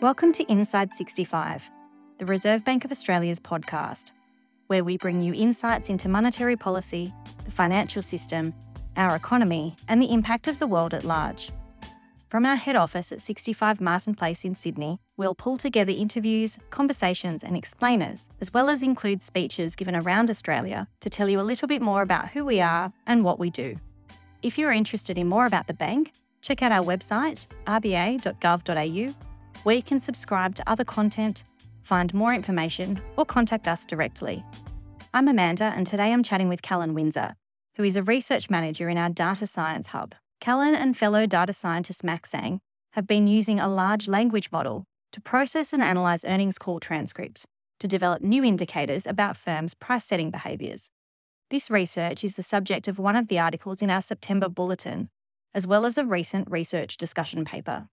Welcome to Inside 65, the Reserve Bank of Australia's podcast, where we bring you insights into monetary policy, the financial system, our economy, and the impact of the world at large. From our head office at 65 Martin Place in Sydney, we'll pull together interviews, conversations, and explainers, as well as include speeches given around Australia to tell you a little bit more about who we are and what we do. If you're interested in more about the bank, check out our website, rba.gov.au, where you can subscribe to other content, find more information, or contact us directly. I'm Amanda, and today I'm chatting with Callan Windsor, who is a research manager in our Data Science Hub. Callan and fellow data scientist Max Zang have been using a large language model to process and analyse earnings call transcripts to develop new indicators about firms' price setting behaviours. This research is the subject of one of the articles in our September bulletin, as well as a recent research discussion paper.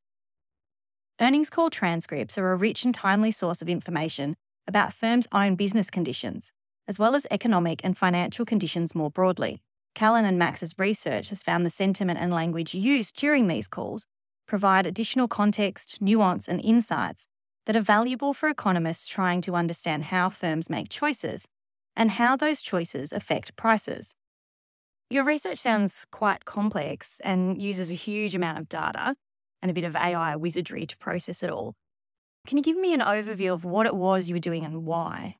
Earnings call transcripts are a rich and timely source of information about firms' own business conditions, as well as economic and financial conditions more broadly. Callan and Max's research has found the sentiment and language used during these calls provide additional context, nuance, and insights that are valuable for economists trying to understand how firms make choices and how those choices affect prices. Your research sounds quite complex and uses a huge amount of data and a bit of AI wizardry to process it all. Can you give me an overview of what it was you were doing and why?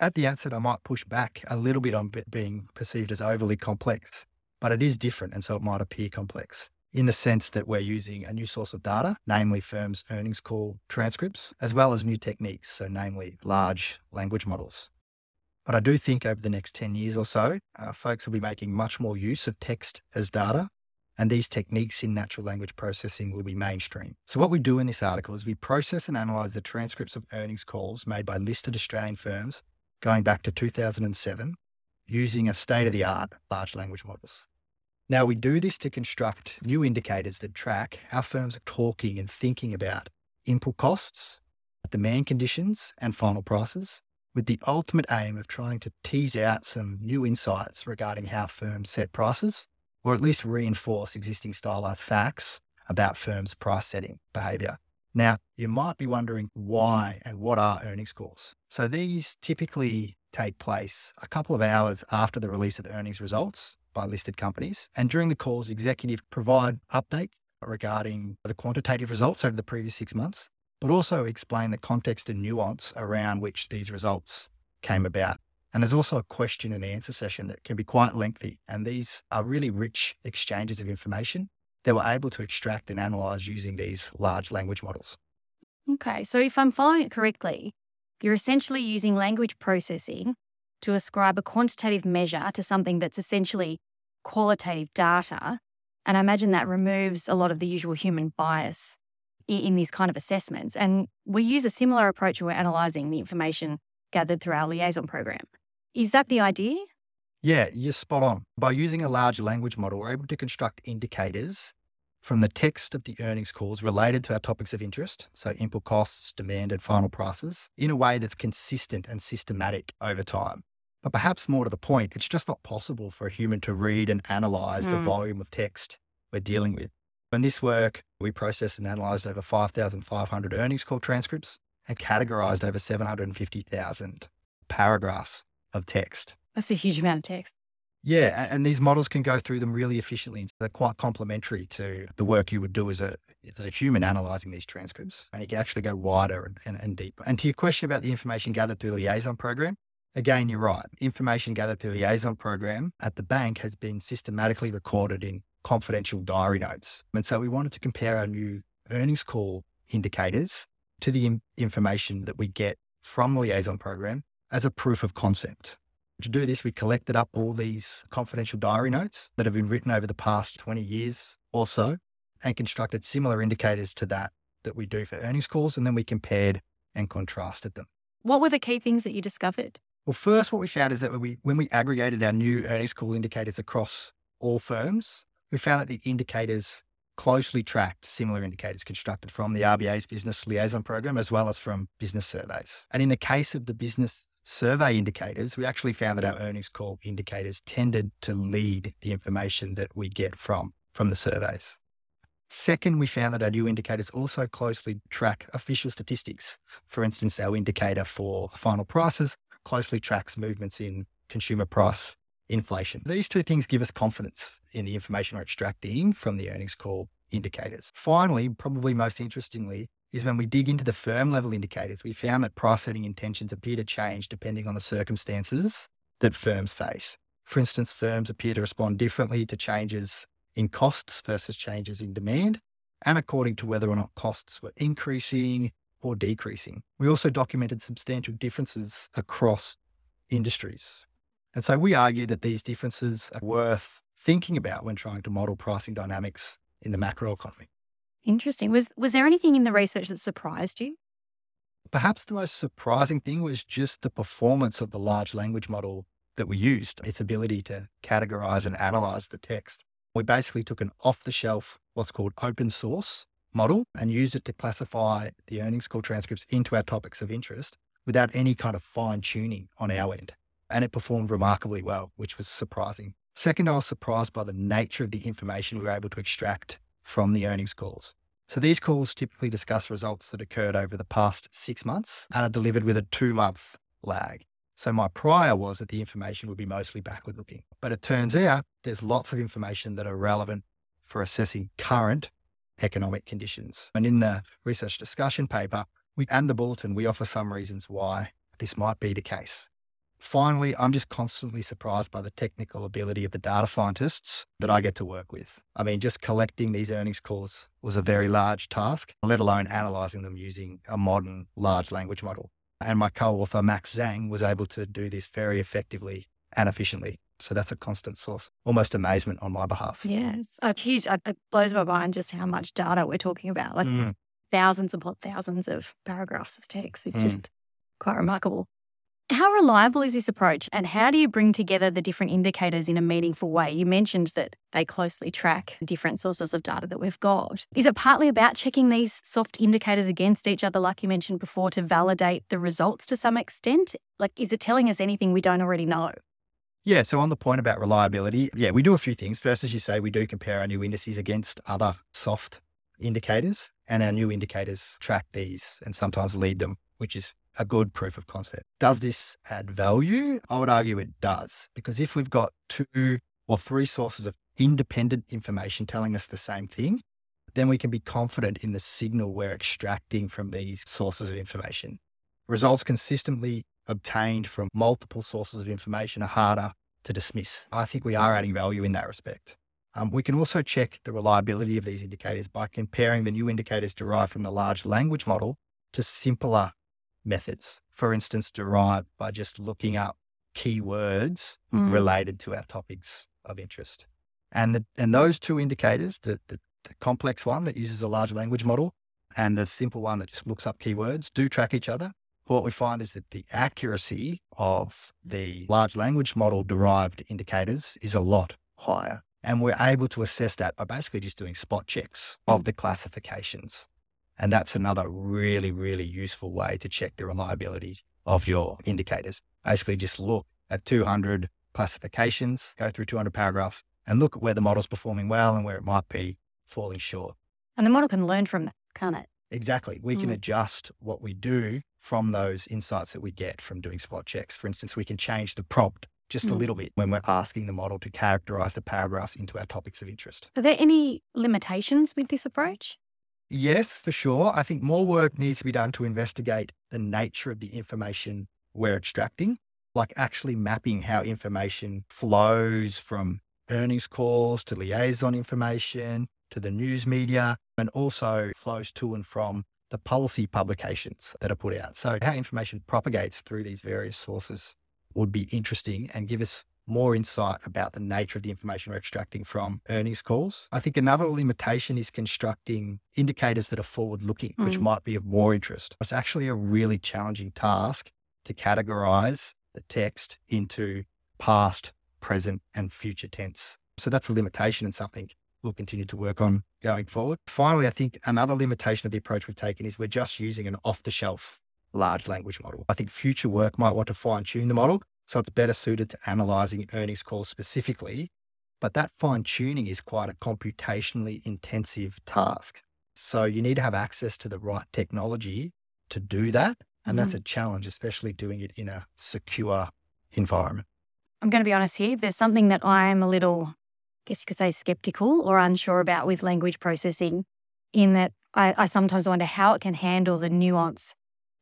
At the outset, I might push back a little bit on being perceived as overly complex, but it is different. And so it might appear complex in the sense that we're using a new source of data, namely firms' earnings call transcripts, as well as new techniques, so namely large language models. But I do think over the next 10 years or so, uh, folks will be making much more use of text as data, and these techniques in natural language processing will be mainstream. So, what we do in this article is we process and analyze the transcripts of earnings calls made by listed Australian firms going back to 2007 using a state of the art large language models. Now, we do this to construct new indicators that track how firms are talking and thinking about input costs, demand conditions, and final prices, with the ultimate aim of trying to tease out some new insights regarding how firms set prices, or at least reinforce existing stylized facts about firms' price setting behavior. Now, you might be wondering why and what are earnings calls. So these typically take place a couple of hours after the release of earnings results by listed companies. And during the calls, executives provide updates regarding the quantitative results over the previous six months, but also explain the context and nuance around which these results came about. And there's also a question and answer session that can be quite lengthy. And these are really rich exchanges of information that we're able to extract and analyze using these large language models. Okay, so if I'm following it correctly, you're essentially using language processing to ascribe a quantitative measure to something that's essentially qualitative data. And I imagine that removes a lot of the usual human bias in these kind of assessments. And we use a similar approach when we're analysing the information gathered through our liaison program. Is that the idea? Yeah, you're spot on. By using a large language model, we're able to construct indicators from the text of the earnings calls related to our topics of interest, so input costs, demand, and final prices, in a way that's consistent and systematic over time. But perhaps more to the point, it's just not possible for a human to read and analyze mm. the hmm. volume of text we're dealing with. In this work, we processed and analyzed over 5,500 earnings call transcripts and categorized over 750,000 paragraphs of text. That's a huge amount of text. Yeah, and these models can go through them really efficiently. They're quite complementary to the work you would do as a as a human analyzing these transcripts, and you can actually go wider and, and, and deeper. And to your question about the information gathered through the liaison program, again, you're right. Information gathered through the liaison program at the bank has been systematically recorded in confidential diary notes, and so we wanted to compare our new earnings call indicators to the information that we get from the liaison program as a proof of concept. To do this, we collected up all these confidential diary notes that have been written over the past 20 years or so and constructed similar indicators to that that we do for earnings calls. And then we compared and contrasted them. What were the key things that you discovered? Well, first, what we found is that when we, when we aggregated our new earnings call indicators across all firms, we found that the indicators closely tracked similar indicators constructed from the RBA's business liaison program as well as from business surveys. And in the case of the business survey indicators, we actually found that our earnings call indicators tended to lead the information that we get from, from the surveys. Second, we found that our new indicators also closely track official statistics. For instance, our indicator for final prices closely tracks movements in consumer price inflation. These two things give us confidence in the information we're extracting from the earnings call indicators. Finally, probably most interestingly, is when we dig into the firm level indicators, we found that price setting intentions appear to change depending on the circumstances that firms face. For instance, firms appear to respond differently to changes in costs versus changes in demand, and according to whether or not costs were increasing or decreasing. We also documented substantial differences across industries. And so we argue that these differences are worth thinking about when trying to model pricing dynamics in the macroeconomy. Interesting. Was was there anything in the research that surprised you? Perhaps the most surprising thing was just the performance of the large language model that we used, its ability to categorize and analyze the text. We basically took an off the shelf, what's called open source model, and used it to classify the earnings call transcripts into our topics of interest without any kind of fine tuning on our end. And it performed remarkably well, which was surprising. Second, I was surprised by the nature of the information we were able to extract from the earnings calls. So these calls typically discuss results that occurred over the past six months and are delivered with a two month lag. So my prior was that the information would be mostly backward looking. But it turns out there's lots of information that are relevant for assessing current economic conditions. And in the research discussion paper we, and the bulletin, we offer some reasons why this might be the case. Finally, I'm just constantly surprised by the technical ability of the data scientists that I get to work with. I mean, just collecting these earnings calls was a very large task, let alone analyzing them using a modern large language model. And my co author, Max Zang, was able to do this very effectively and efficiently. So that's a constant source, almost amazement on my behalf. Yes, it's huge. It blows my mind just how much data we're talking about like mm. thousands upon thousands of paragraphs of text. It's mm. just quite remarkable. How reliable is this approach and how do you bring together the different indicators in a meaningful way? You mentioned that they closely track different sources of data that we've got. Is it partly about checking these soft indicators against each other, like you mentioned before, to validate the results to some extent? Like, is it telling us anything we don't already know? Yeah, so on the point about reliability, yeah, we do a few things. First, as you say, we do compare our new indices against other soft indicators, and our new indicators track these and sometimes lead them, which is a good proof of concept. Does this add value? I would argue it does, because if we've got two or three sources of independent information telling us the same thing, then we can be confident in the signal we're extracting from these sources of information. Results consistently obtained from multiple sources of information are harder to dismiss. I think we are adding value in that respect. Um, we can also check the reliability of these indicators by comparing the new indicators derived from the large language model to simpler methods, for instance, derived by just looking up keywords mm. related to our topics of interest. And, the, and those two indicators, the, the, the complex one that uses a large language model and the simple one that just looks up keywords, do track each other. What we find is that the accuracy of the large language model derived indicators is a lot higher. And we're able to assess that by basically just doing spot checks of the classifications. And that's another really, really useful way to check the reliability of your indicators. Basically, just look at 200 classifications, go through 200 paragraphs, and look at where the model's performing well and where it might be falling short. And the model can learn from that, can't it? Exactly. We mm. can adjust what we do from those insights that we get from doing spot checks. For instance, we can change the prompt just mm. a little bit when we're asking the model to characterize the paragraphs into our topics of interest. Are there any limitations with this approach? Yes, for sure. I think more work needs to be done to investigate the nature of the information we're extracting, like actually mapping how information flows from earnings calls to liaison information to the news media, and also flows to and from the policy publications that are put out. So, how information propagates through these various sources would be interesting and give us more insight about the nature of the information we're extracting from earnings calls. I think another limitation is constructing indicators that are forward looking, mm. which might be of more interest. It's actually a really challenging task to categorize the text into past, present, and future tense. So that's a limitation and something we'll continue to work on going forward. Finally, I think another limitation of the approach we've taken is we're just using an off the shelf large language model. I think future work might want to fine tune the model so it's better suited to analyzing earnings calls specifically But that fine tuning is quite a computationally intensive task. So you need to have access to the right technology to do that. And mm-hmm. that's a challenge, especially doing it in a secure environment. I'm going to be honest here. There's something that I'm a little, I guess you could say, skeptical or unsure about with language processing, in that I, I sometimes wonder how it can handle the nuance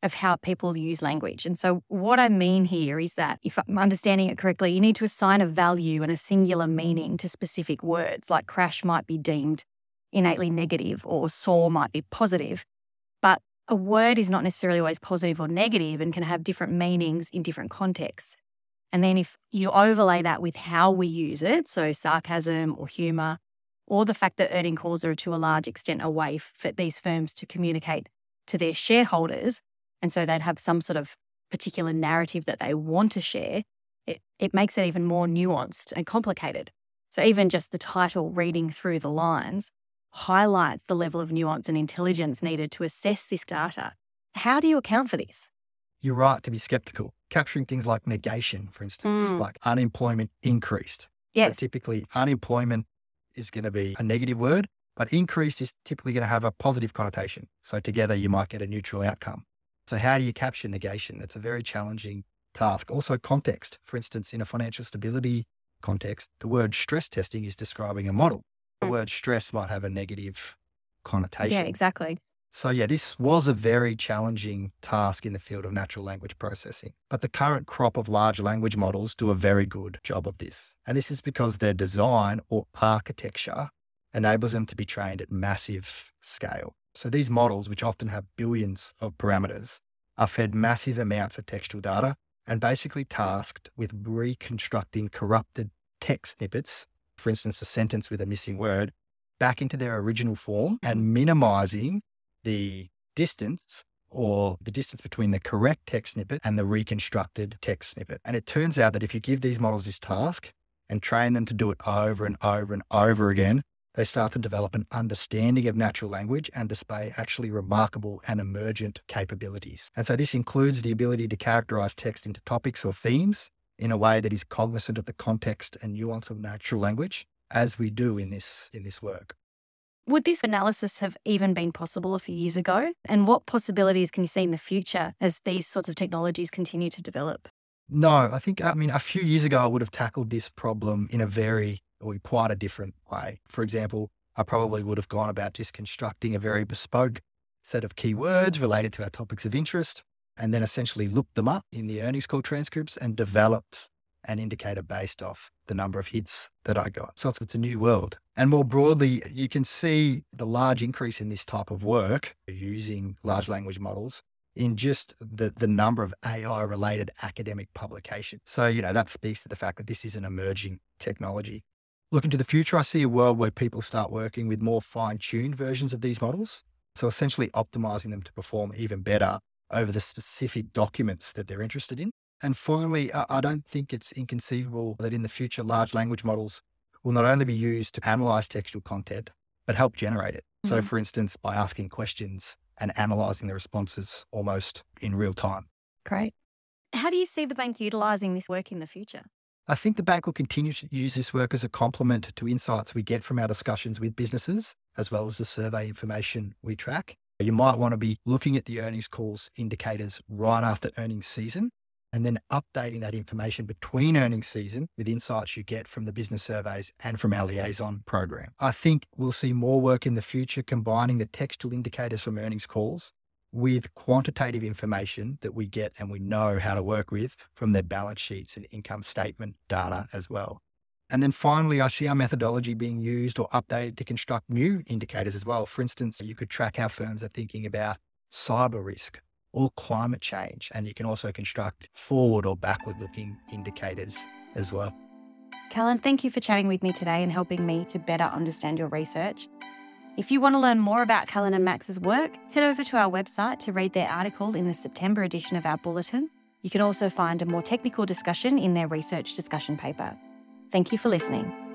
of how people use language. And so, what I mean here is that if I'm understanding it correctly, you need to assign a value and a singular meaning to specific words, like crash might be deemed innately negative or saw might be positive. But a word is not necessarily always positive or negative and can have different meanings in different contexts. And then if you overlay that with how we use it, so sarcasm or humor, or the fact that earning calls are to a large extent a way for these firms to communicate to their shareholders, and so they'd have some sort of particular narrative that they want to share, it, it makes it even more nuanced and complicated. So even just the title reading through the lines highlights the level of nuance and intelligence needed to assess this data. How do you account for this? You're right to be skeptical. Capturing things like negation, for instance, mm. like unemployment increased. Yes. So typically, unemployment is going to be a negative word, but increased is typically going to have a positive connotation. So together, you might get a neutral outcome. So, how do you capture negation? That's a very challenging task. Also, context. For instance, in a financial stability context, the word stress testing is describing a model. The mm. word stress might have a negative connotation. Yeah, exactly. So, yeah, this was a very challenging task in the field of natural language processing. But the current crop of large language models do a very good job of this. And this is because their design or architecture enables them to be trained at massive scale. So these models, which often have billions of parameters, are fed massive amounts of textual data and basically tasked with reconstructing corrupted text snippets, for instance, a sentence with a missing word, back into their original form and minimizing the distance or the distance between the correct text snippet and the reconstructed text snippet. And it turns out that if you give these models this task and train them to do it over and over and over again, they start to develop an understanding of natural language and display actually remarkable and emergent capabilities. And so this includes the ability to characterize text into topics or themes in a way that is cognizant of the context and nuance of natural language, as we do in this, in this work. Would this analysis have even been possible a few years ago? And what possibilities can you see in the future as these sorts of technologies continue to develop? No, I think, I mean, a few years ago, I would have tackled this problem in a very or quite a different way. For example, I probably would have gone about just constructing a very bespoke set of keywords related to our topics of interest and then essentially looked them up in the earnings call transcripts and developed an indicator based off the number of hits that I got. So it's, it's a new world. And more broadly, you can see the large increase in this type of work using large language models in just the, the number of AI related academic publications. So, you know, that speaks to the fact that this is an emerging technology. Looking to the future, I see a world where people start working with more fine tuned versions of these models. So essentially optimizing them to perform even better over the specific documents that they're interested in. And finally, I don't think it's inconceivable that in the future, large language models will not only be used to analyze textual content, but help generate it. Mm-hmm. So, for instance, by asking questions and analyzing the responses almost in real time. Great. How do you see the bank utilizing this work in the future? I think the bank will continue to use this work as a complement to insights we get from our discussions with businesses, as well as the survey information we track. You might want to be looking at the earnings calls indicators right after earnings season and then updating that information between earnings season with insights you get from the business surveys and from our liaison program. I think we'll see more work in the future combining the textual indicators from earnings calls with quantitative information that we get and we know how to work with from their balance sheets and income statement data as well. And then finally, I see our methodology being used or updated to construct new indicators as well. For instance, you could track how firms are thinking about cyber risk or climate change. And you can also construct forward or backward looking indicators as well. Callan, thank you for chatting with me today and helping me to better understand your research. If you want to learn more about Callan and Max's work, head over to our website to read their article in the September edition of our bulletin. You can also find a more technical discussion in their research discussion paper. Thank you for listening.